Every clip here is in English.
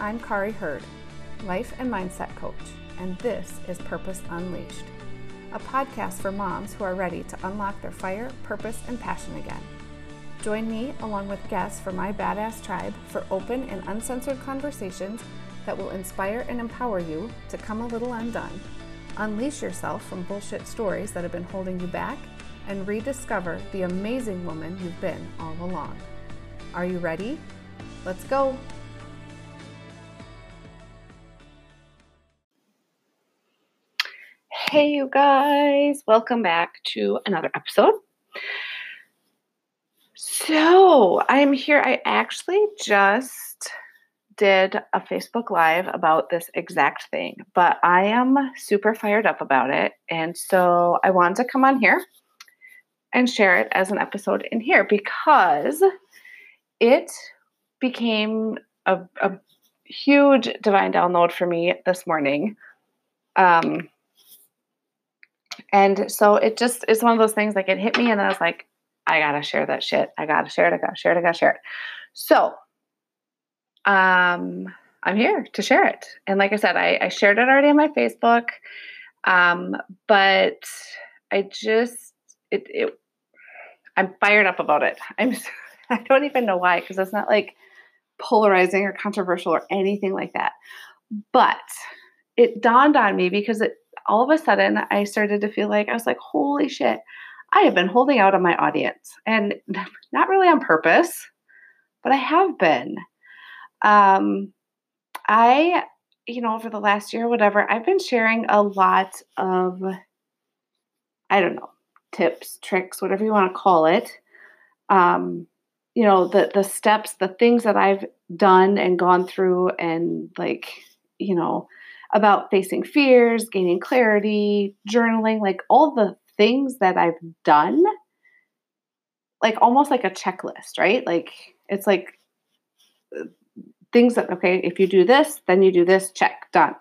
I'm Kari Hurd, life and mindset coach, and this is Purpose Unleashed, a podcast for moms who are ready to unlock their fire, purpose, and passion again. Join me along with guests from my badass tribe for open and uncensored conversations that will inspire and empower you to come a little undone, unleash yourself from bullshit stories that have been holding you back, and rediscover the amazing woman you've been all along. Are you ready? Let's go! Hey, you guys, welcome back to another episode. So, I'm here. I actually just did a Facebook Live about this exact thing, but I am super fired up about it. And so, I wanted to come on here and share it as an episode in here because it became a, a huge divine download for me this morning. Um, and so it just is one of those things like it hit me, and I was like, I gotta share that shit. I gotta share it. I gotta share it. I gotta share it. So, um, I'm here to share it. And like I said, I, I shared it already on my Facebook. Um, but I just it it I'm fired up about it. I'm I don't even know why because it's not like polarizing or controversial or anything like that. But it dawned on me because it all of a sudden I started to feel like I was like, holy shit, I have been holding out on my audience and not really on purpose, but I have been. Um, I, you know, over the last year, or whatever, I've been sharing a lot of, I don't know, tips, tricks, whatever you want to call it. Um, you know, the the steps, the things that I've done and gone through and like, you know, about facing fears, gaining clarity, journaling, like all the things that I've done, like almost like a checklist, right? Like it's like uh, things that, okay, if you do this, then you do this, check, done.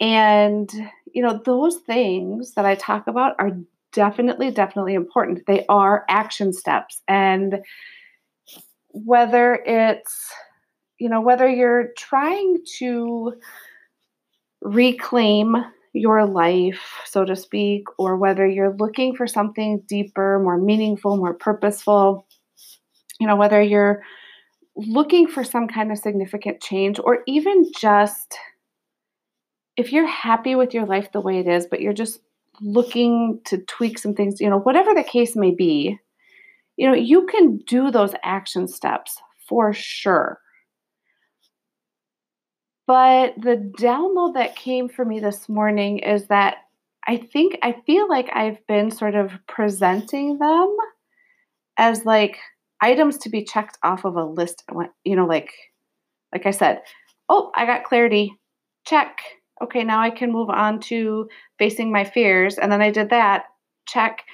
And, you know, those things that I talk about are definitely, definitely important. They are action steps. And whether it's, you know, whether you're trying to, reclaim your life, so to speak, or whether you're looking for something deeper, more meaningful, more purposeful, you know, whether you're looking for some kind of significant change, or even just if you're happy with your life the way it is, but you're just looking to tweak some things, you know, whatever the case may be, you know, you can do those action steps for sure. But the download that came for me this morning is that I think I feel like I've been sort of presenting them as like items to be checked off of a list. You know, like like I said, oh, I got clarity. Check. Okay, now I can move on to facing my fears. And then I did that. Check.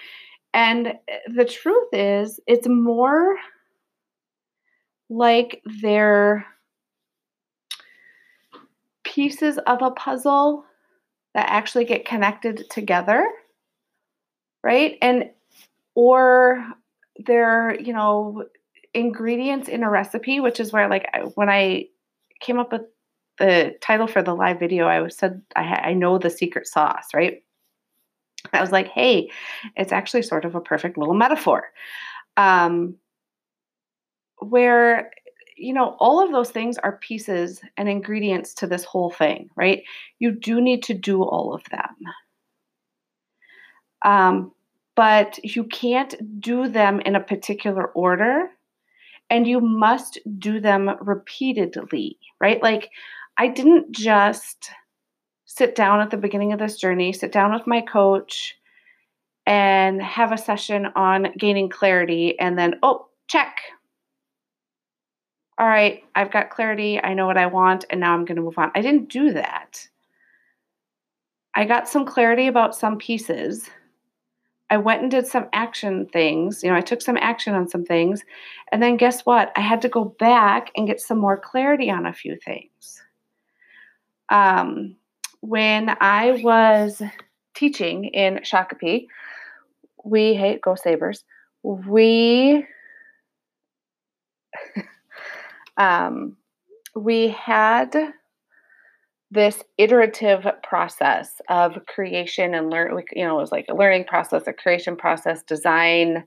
And uh, the truth is, it's more like they're pieces of a puzzle that actually get connected together, right? And or they're, you know, ingredients in a recipe, which is where like when I came up with the title for the live video, I said I, I know the secret sauce, right? I was like, hey, it's actually sort of a perfect little metaphor. Um, where you know, all of those things are pieces and ingredients to this whole thing, right? You do need to do all of them. Um, but you can't do them in a particular order and you must do them repeatedly, right? Like, I didn't just sit down at the beginning of this journey, sit down with my coach, and have a session on gaining clarity, and then, oh, check, all right, I've got clarity. I know what I want, and now I'm going to move on. I didn't do that. I got some clarity about some pieces. I went and did some action things. You know, I took some action on some things. And then guess what? I had to go back and get some more clarity on a few things. Um, when I was teaching in Shakopee, we, hate Go Sabers, we um, we had this iterative process of creation and learn you know it was like a learning process a creation process design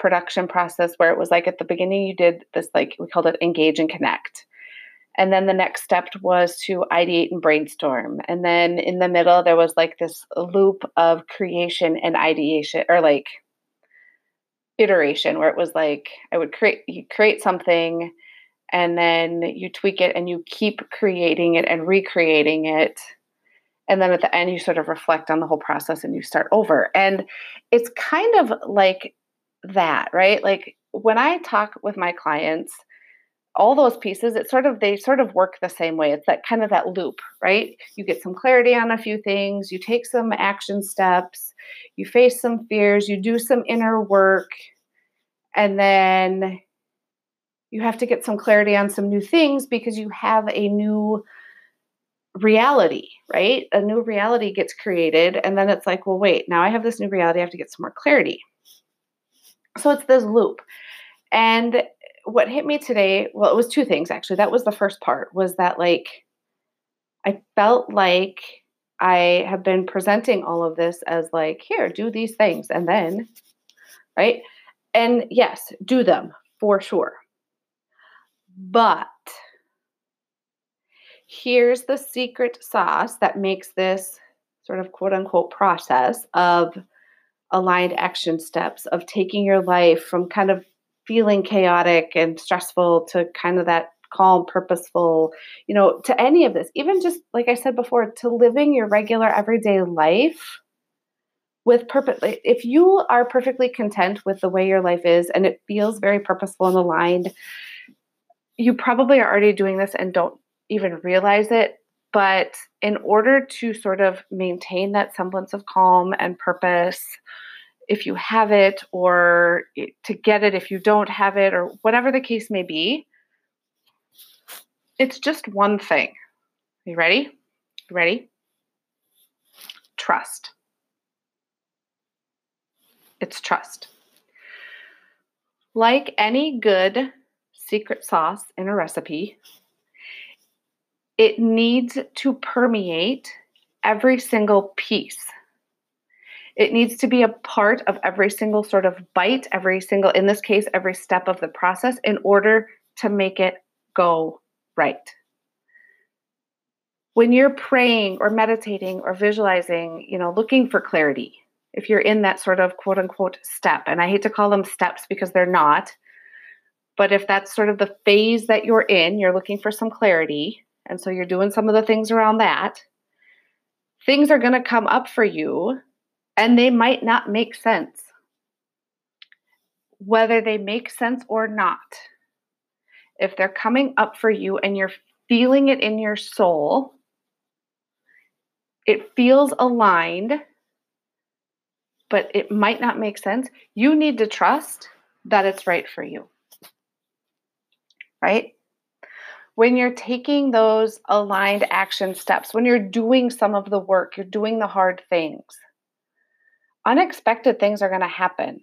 production process where it was like at the beginning you did this like we called it engage and connect. And then the next step was to ideate and brainstorm. And then in the middle there was like this loop of creation and ideation or like iteration where it was like i would create you create something and then you tweak it and you keep creating it and recreating it. And then at the end you sort of reflect on the whole process and you start over. And it's kind of like that right? Like when i talk with my clients all those pieces it sort of they sort of work the same way. It's that kind of that loop right? You get some clarity on a few things you take some action steps you face some fears you do some inner work and then you have to get some clarity on some new things because you have a new reality, right? A new reality gets created. And then it's like, well, wait, now I have this new reality. I have to get some more clarity. So it's this loop. And what hit me today, well, it was two things actually. That was the first part, was that like I felt like I have been presenting all of this as like, here, do these things. And then, right? And yes, do them for sure. But here's the secret sauce that makes this sort of quote unquote process of aligned action steps of taking your life from kind of feeling chaotic and stressful to kind of that calm, purposeful, you know, to any of this, even just like I said before, to living your regular everyday life with purpose. If you are perfectly content with the way your life is and it feels very purposeful and aligned, you probably are already doing this and don't even realize it. But in order to sort of maintain that semblance of calm and purpose, if you have it, or to get it if you don't have it, or whatever the case may be, it's just one thing. You ready? Ready? Trust. It's trust. Like any good secret sauce in a recipe, it needs to permeate every single piece. It needs to be a part of every single sort of bite, every single, in this case, every step of the process in order to make it go right. When you're praying or meditating or visualizing, you know, looking for clarity, if you're in that sort of quote unquote step, and I hate to call them steps because they're not, but if that's sort of the phase that you're in, you're looking for some clarity, and so you're doing some of the things around that, things are going to come up for you and they might not make sense. Whether they make sense or not, if they're coming up for you and you're feeling it in your soul, it feels aligned, but it might not make sense. You need to trust that it's right for you right? When you're taking those aligned action steps, when you're doing some of the work, you're doing the hard things, unexpected things are going to happen.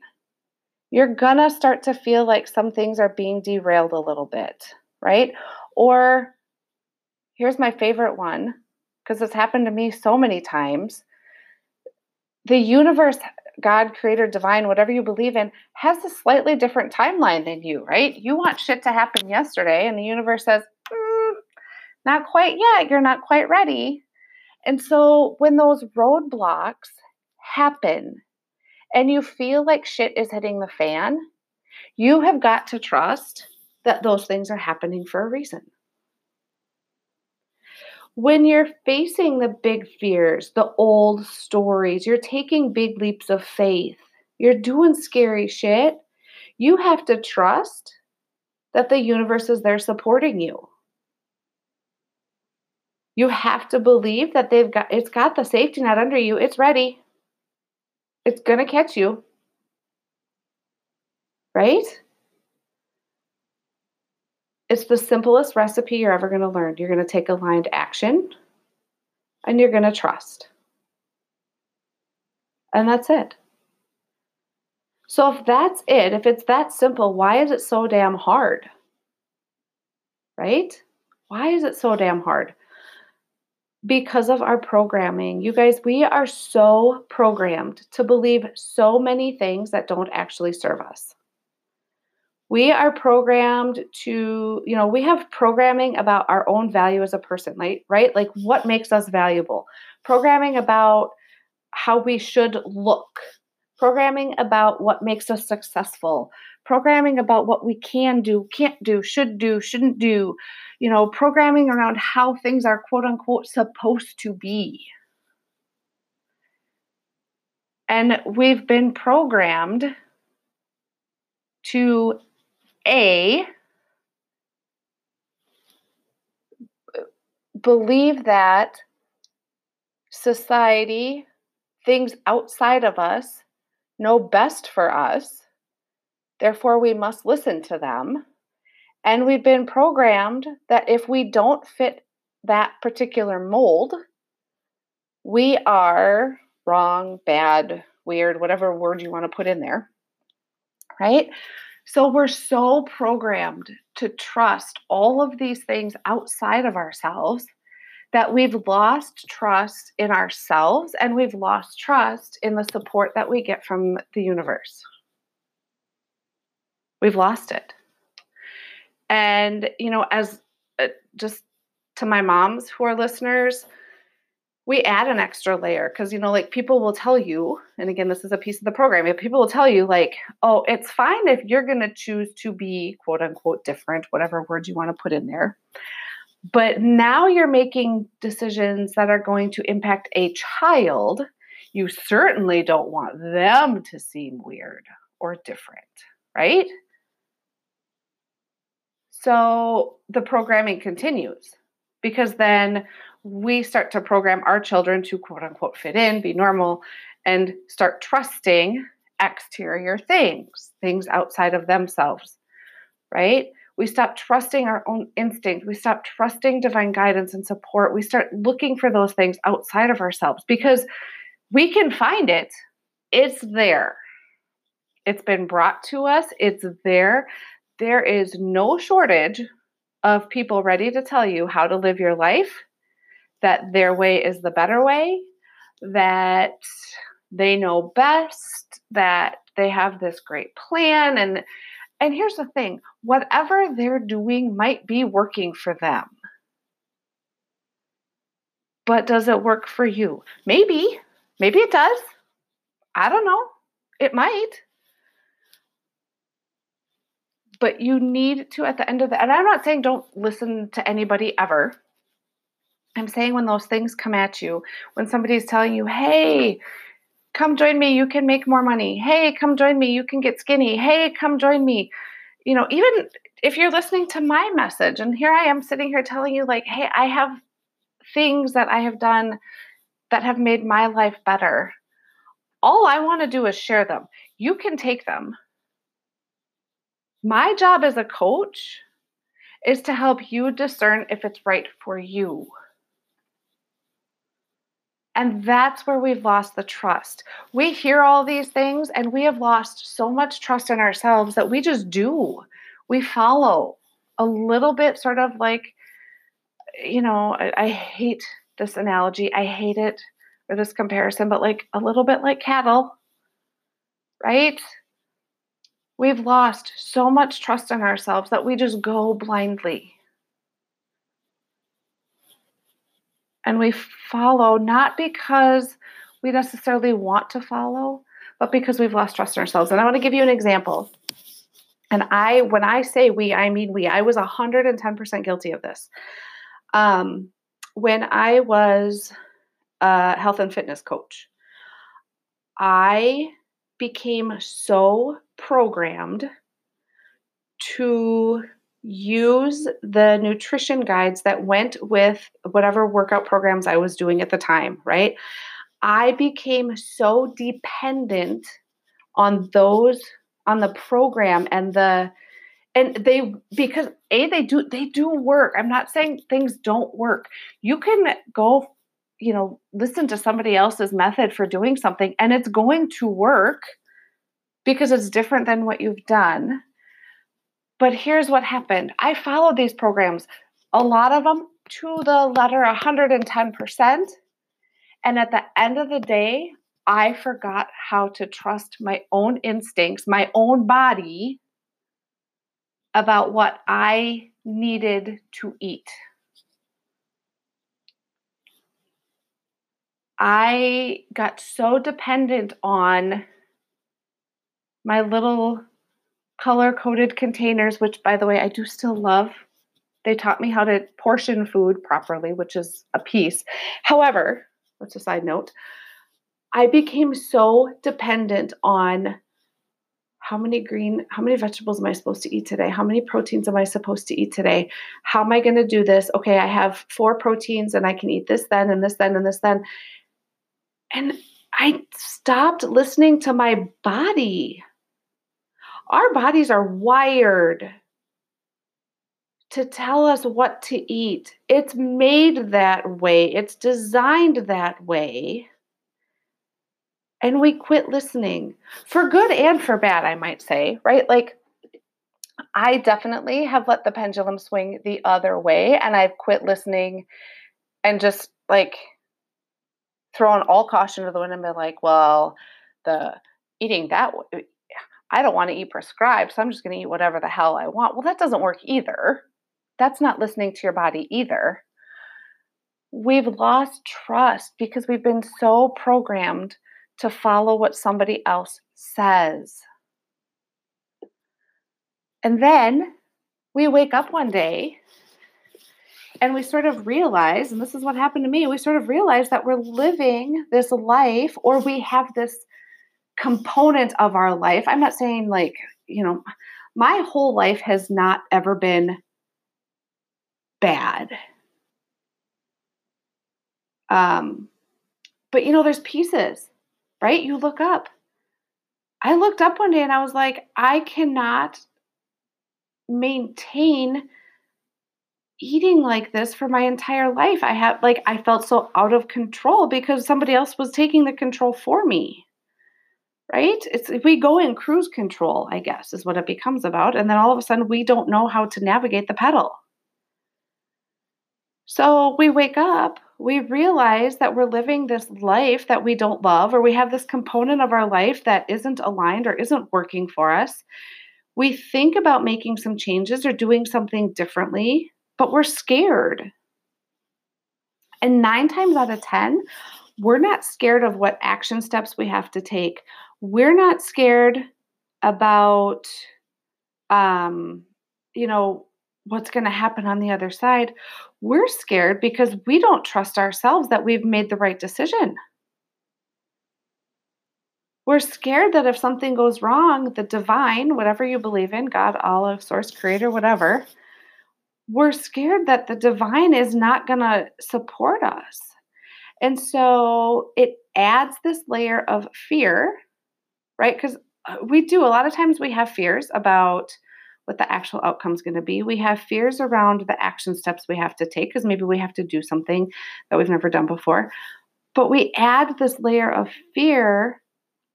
You're going to start to feel like some things are being derailed a little bit, right? Or here's my favorite one because it's happened to me so many times. The universe God, creator, divine, whatever you believe in, has a slightly different timeline than you, right? You want shit to happen yesterday, and the universe says, mm, not quite yet. You're not quite ready. And so when those roadblocks happen and you feel like shit is hitting the fan, you have got to trust that those things are happening for a reason when you're facing the big fears, the old stories, you're taking big leaps of faith, you're doing scary shit, you have to trust that the universe is there supporting you. You have to believe that they've got it's got the safety net under you. It's ready. It's going to catch you. Right? It's the simplest recipe you're ever going to learn. You're going to take aligned action and you're going to trust. And that's it. So, if that's it, if it's that simple, why is it so damn hard? Right? Why is it so damn hard? Because of our programming. You guys, we are so programmed to believe so many things that don't actually serve us. We are programmed to, you know, we have programming about our own value as a person, right? Right? Like what makes us valuable. Programming about how we should look. Programming about what makes us successful programming about what we can do, can't do, should do, shouldn't do, you know, programming around how things are quote unquote supposed to be. And we've been programmed to A, believe that society, things outside of us, know best for us Therefore, we must listen to them. And we've been programmed that if we don't fit that particular mold, we are wrong, bad, weird, whatever word you want to put in there. Right? So we're so programmed to trust all of these things outside of ourselves that we've lost trust in ourselves and we've lost trust in the support that we get from the universe. We've lost it. And, you know, as uh, just to my moms who are listeners, we add an extra layer because, you know, like people will tell you, and again, this is a piece of the program, if people will tell you, like, oh, it's fine if you're going to choose to be quote unquote different, whatever word you want to put in there. But now you're making decisions that are going to impact a child. You certainly don't want them to seem weird or different, right? So the programming continues because then we start to program our children to quote unquote fit in, be normal, and start trusting exterior things, things outside of themselves, right? We stop trusting our own instinct. We stop trusting divine guidance and support. We start looking for those things outside of ourselves because we can find it. It's there. It's been brought to us. It's there there is no shortage of people ready to tell you how to live your life, that their way is the better way, that they know best, that they have this great plan and and here's the thing, whatever they're doing might be working for them. But does it work for you? Maybe. Maybe it does. I don't know. It might but you need to at the end of the and i'm not saying don't listen to anybody ever i'm saying when those things come at you when somebody's telling you hey come join me you can make more money. Hey come join me you can get skinny. Hey come join me. You know even if you're listening to my message and here i am sitting here telling you like hey i have things that i have done that have made my life better. All i want to do is share them. You can take them. My job as a coach is to help you discern if it's right for you. And that's where we've lost the trust. We hear all these things and we have lost so much trust in ourselves that we just do. We follow a little bit, sort of like, you know, I, I hate this analogy. I hate it or this comparison, but like a little bit like cattle, right? We've lost so much trust in ourselves that we just go blindly. And we follow not because we necessarily want to follow, but because we've lost trust in ourselves. And I want to give you an example. And I, when I say we, I mean we. I was 110% guilty of this. Um, when I was a health and fitness coach, I became so programmed to use the nutrition guides that went with whatever workout programs I was doing at the time, right? I became so dependent on those on the program and the and they because a they do they do work. I'm not saying things don't work. You can go you know listen to somebody else's method for doing something and it's going to work because it's different than what you've done. But here's what happened I followed these programs a lot of them to the letter 110%. And at the end of the day, I forgot how to trust my own instincts, my own body about what I needed to eat. I got so dependent on my little color coded containers, which, by the way, I do still love. They taught me how to portion food properly, which is a piece. However, that's a side note, I became so dependent on how many green, how many vegetables am I supposed to eat today? How many proteins am I supposed to eat today? How am I going to do this? Okay, I have four proteins and I can eat this then and this then and this then. And I stopped listening to my body. Our bodies are wired to tell us what to eat. It's made that way, it's designed that way. And we quit listening for good and for bad, I might say, right? Like, I definitely have let the pendulum swing the other way, and I've quit listening and just like thrown all caution to the wind and been like, well, the eating that I don't want to eat prescribed, so I'm just going to eat whatever the hell I want. Well, that doesn't work either. That's not listening to your body either. We've lost trust because we've been so programmed to follow what somebody else says. And then we wake up one day and we sort of realize, and this is what happened to me, we sort of realize that we're living this life or we have this component of our life. I'm not saying like, you know, my whole life has not ever been bad. Um, but you know, there's pieces, right? You look up. I looked up one day and I was like, I cannot maintain eating like this for my entire life. I have like I felt so out of control because somebody else was taking the control for me. Right? It's if we go in cruise control, I guess, is what it becomes about. And then all of a sudden we don't know how to navigate the pedal. So we wake up, we realize that we're living this life that we don't love, or we have this component of our life that isn't aligned or isn't working for us. We think about making some changes or doing something differently but we're scared. And nine times out of 10, we're not scared of what action steps we have to take. We're not scared about, um, you know, what's going to happen on the other side. We're scared because we don't trust ourselves that we've made the right decision. We're scared that if something goes wrong, the divine, whatever you believe in, God, Allah, source, creator, whatever, we're scared that the divine is not going to support us. And so it adds this layer of fear, right? Because uh, we do a lot of times we have fears about what the actual outcome is going to be. We have fears around the action steps we have to take because maybe we have to do something that we've never done before. But we add this layer of fear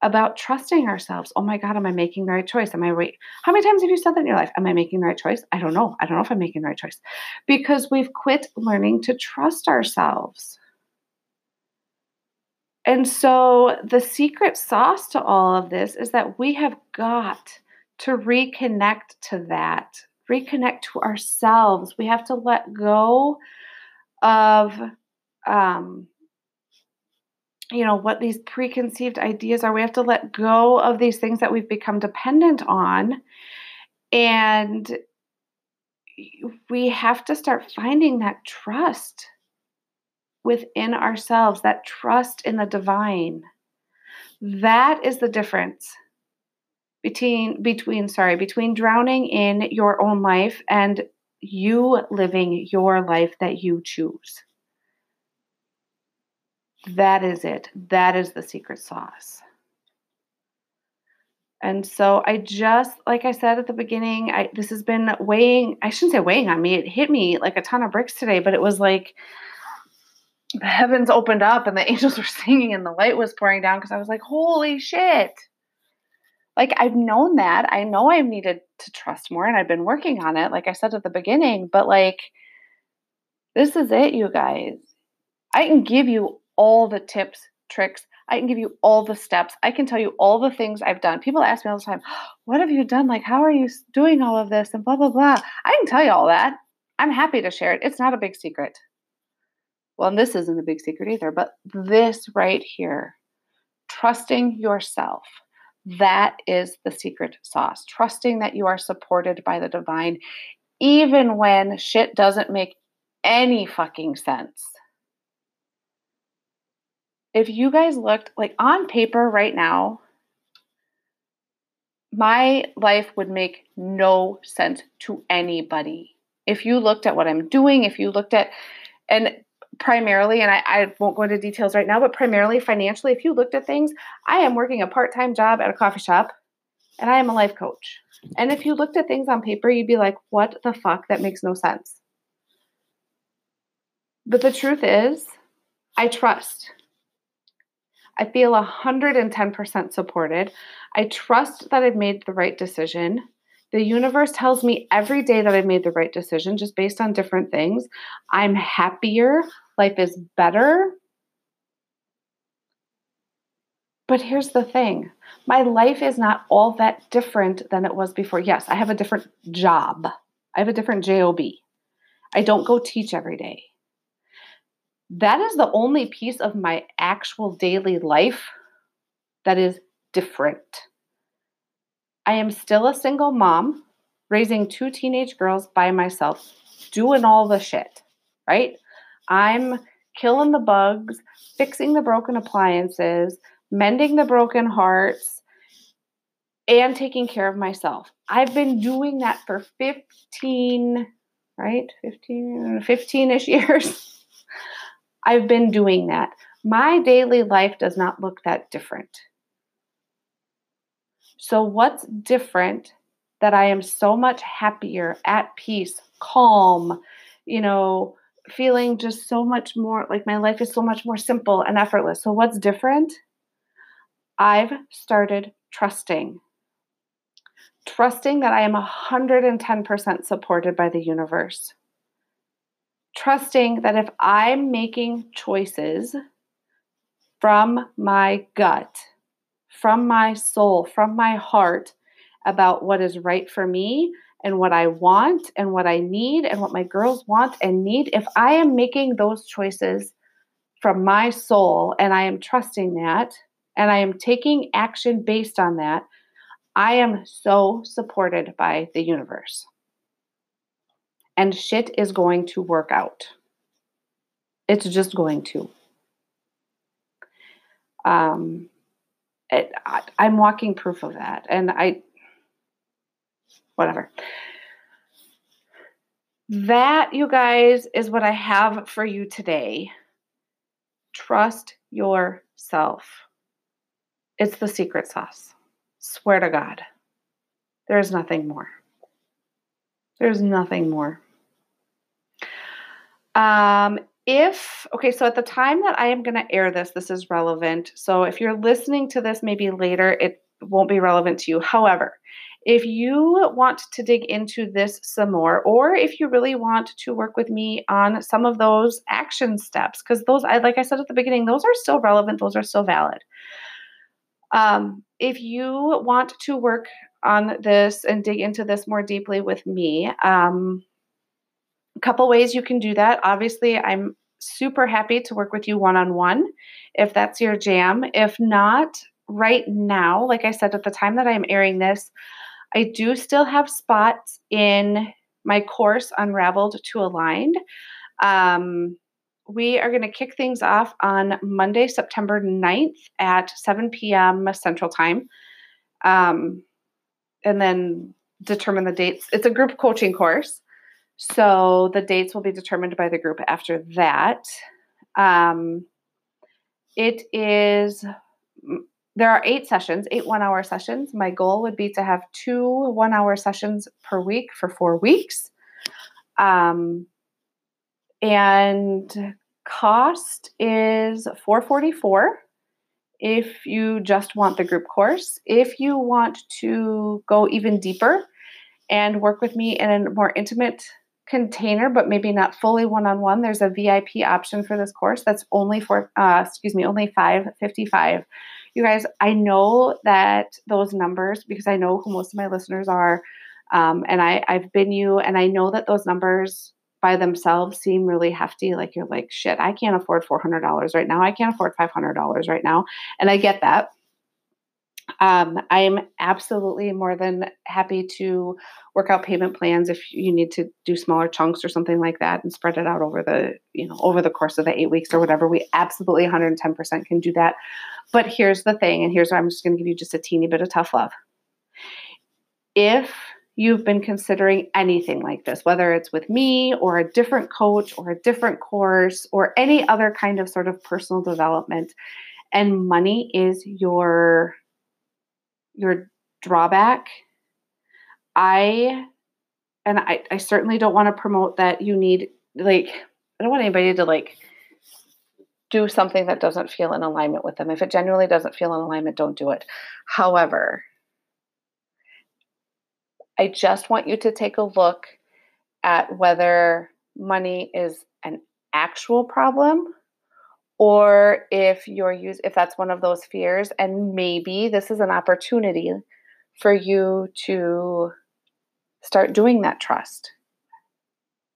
about trusting ourselves. Oh my God, am I making the right choice? Am I wait? How many times have you said that in your life? Am I making the right choice? I don't know. I don't know if I'm making the right choice. Because we've quit learning to trust ourselves. And so the secret sauce to all of this is that we have got to reconnect to that, reconnect to ourselves. We have to let go of um, you know what these preconceived ideas are we have to let go of these things that we've become dependent on and we have to start finding that trust within ourselves that trust in the divine that is the difference between between sorry between drowning in your own life and you living your life that you choose that is it. That is the secret sauce. And so I just, like I said at the beginning, I this has been weighing, I shouldn't say weighing on me. It hit me like a ton of bricks today, but it was like the heavens opened up and the angels were singing and the light was pouring down because I was like, holy shit. Like I've known that. I know I've needed to trust more and I've been working on it, like I said at the beginning, but like This is it, you guys. I can give you all the tips, tricks. I can give you all the steps. I can tell you all the things I've done. People ask me all the time, What have you done? Like, how are you doing all of this? And blah, blah, blah. I can tell you all that. I'm happy to share it. It's not a big secret. Well, and this isn't a big secret either, but this right here, trusting yourself, that is the secret sauce. Trusting that you are supported by the divine, even when shit doesn't make any fucking sense. If you guys looked like on paper right now, my life would make no sense to anybody. If you looked at what I'm doing, if you looked at, and primarily, and I, I, won't go into details right now, but primarily financially, if you looked at things, I am working a part time job at a coffee shop and I am a life coach. And if you looked at things on paper, you'd be like, what the fuck? That makes no sense. But the truth is, I trust. I feel 110% supported. I trust that I've made the right decision. The universe tells me every day that I've made the right decision just based on different things. I'm happier. Life is better. But here's the thing my life is not all that different than it was before. Yes, I have a different job, I have a different job. I don't go teach every day that is the only piece of my actual daily life that is different. I am still a single mom, raising two teenage girls by myself, doing all the shit, right? I'm killing the bugs, fixing the broken appliances, mending the broken hearts, and taking care of myself. I've been doing that for 15, right? 15, 15 ish years. I've been doing that. My daily life does not look that different. So, what's different that I am so much happier, at peace, calm, you know, feeling just so much more like my life is so much more simple and effortless. So, what's different? I've started trusting. Trusting that I am 110% supported by the universe trusting that if I'm making choices from my gut, from my soul, from my heart about what is right for me and what I want and what I need and what my girls want and need, if I am making those choices from my soul and I am trusting that and I am taking action based on that, I am so supported by the universe and shit is going to work out. It's just going to. Um, it, I, I'm walking proof of that. And I, whatever. That, you guys, is what I have for you today. Trust yourself. It's the secret sauce. Swear to God. There's nothing more. There's nothing more. Um, if, okay, so at the time that I am going to air this, this is relevant. So if you're listening to this maybe later, it won't be relevant to you. However, if you want to dig into this some more, or if you really want to work with me on some of those action steps, because those, I like I said at the beginning, those are still relevant, those are still valid. Um, if you want to work on this and dig into this more deeply with me. Um, a couple ways you can do that. Obviously, I'm super happy to work with you one on one if that's your jam. If not, right now, like I said at the time that I'm airing this, I do still have spots in my course, Unraveled to Aligned. Um, we are going to kick things off on Monday, September 9th at 7 p.m. Central Time. Um, and then determine the dates. It's a group coaching course. So the dates will be determined by the group after that. Um, it is, there are eight sessions, eight one hour sessions. My goal would be to have two one hour sessions per week for four weeks. Um, and cost is 444 if you just want the group course. If you want to go even deeper and work with me in a more intimate container, but maybe not fully one on one, there's a VIP option for this course that's only for, uh, excuse me, only 555. You guys, I know that those numbers, because I know who most of my listeners are, um, and I, I've been you, and I know that those numbers by themselves seem really hefty. Like you're like, shit, I can't afford $400 right now. I can't afford $500 right now. And I get that. Um, I am absolutely more than happy to work out payment plans if you need to do smaller chunks or something like that and spread it out over the you know over the course of the eight weeks or whatever. We absolutely 110% can do that. But here's the thing, and here's where I'm just going to give you just a teeny bit of tough love. If you've been considering anything like this, whether it's with me or a different coach or a different course or any other kind of sort of personal development, and money is your your drawback, I and I, I certainly don't want to promote that you need like I don't want anybody to like do something that doesn't feel in alignment with them. If it genuinely doesn't feel in alignment, don't do it. However, I just want you to take a look at whether money is an actual problem or if you're use if that's one of those fears and maybe this is an opportunity for you to start doing that trust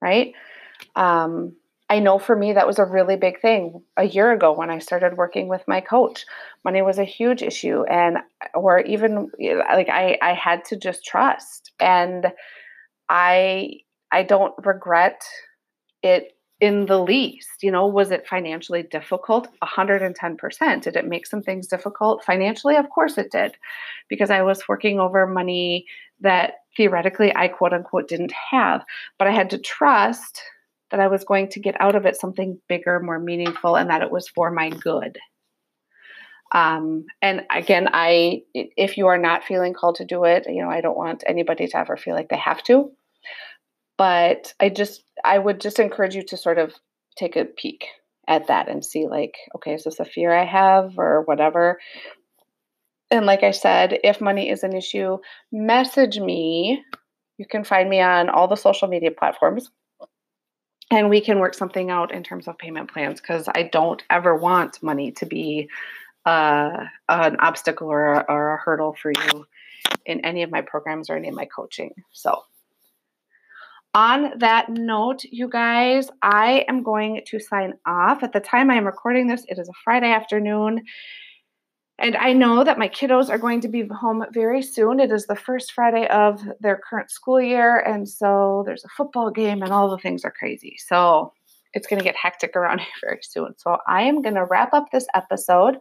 right? Um, i know for me that was a really big thing a year ago when i started working with my coach. Money was a huge issue and or even like i i had to just trust. And i i don't regret it in the least. You know, was it financially difficult? 110%. Did it make some things difficult financially? Of course it did, because I was working over money that theoretically I quote unquote didn't have. But I had to trust that I was going to get out of it something bigger, more meaningful, and that it was for my good. Um, and again, I if you are not feeling called to do it, you know, I don't want anybody to ever feel like they have to but i just i would just encourage you to sort of take a peek at that and see like okay is this a fear i have or whatever? And like i said if money is an issue message me. You can find me on all the social media platforms. And we can work something out in terms of payment plans because i don't ever want money to be uh, an obstacle or or a hurdle for you in any of my programs or any of my coaching. So on that note, you guys, I am going to sign off. At the time I am recording this, it is a Friday afternoon. And I know that my kiddos are going to be home very soon. It is the first Friday of their current school year. And so there's a football game, and all the things are crazy. So it's going to get hectic around here very soon. So I am going to wrap up this episode.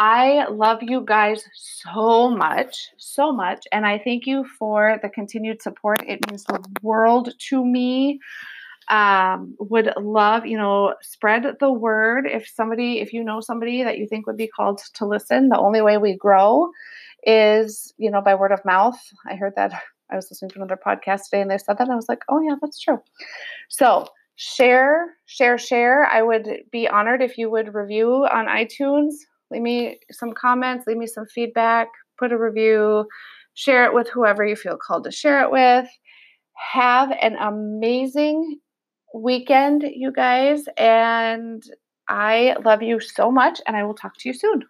I love you guys so much, so much. And I thank you for the continued support. It means the world to me. Um, would love, you know, spread the word. If somebody, if you know somebody that you think would be called to listen, the only way we grow is, you know, by word of mouth. I heard that I was listening to another podcast today and they said that. I was like, oh, yeah, that's true. So, share, share, share. I would be honored if you would review on iTunes leave me some comments, leave me some feedback, put a review, share it with whoever you feel called to share it with. Have an amazing weekend, you guys. And I love you so much, and I will talk to you soon.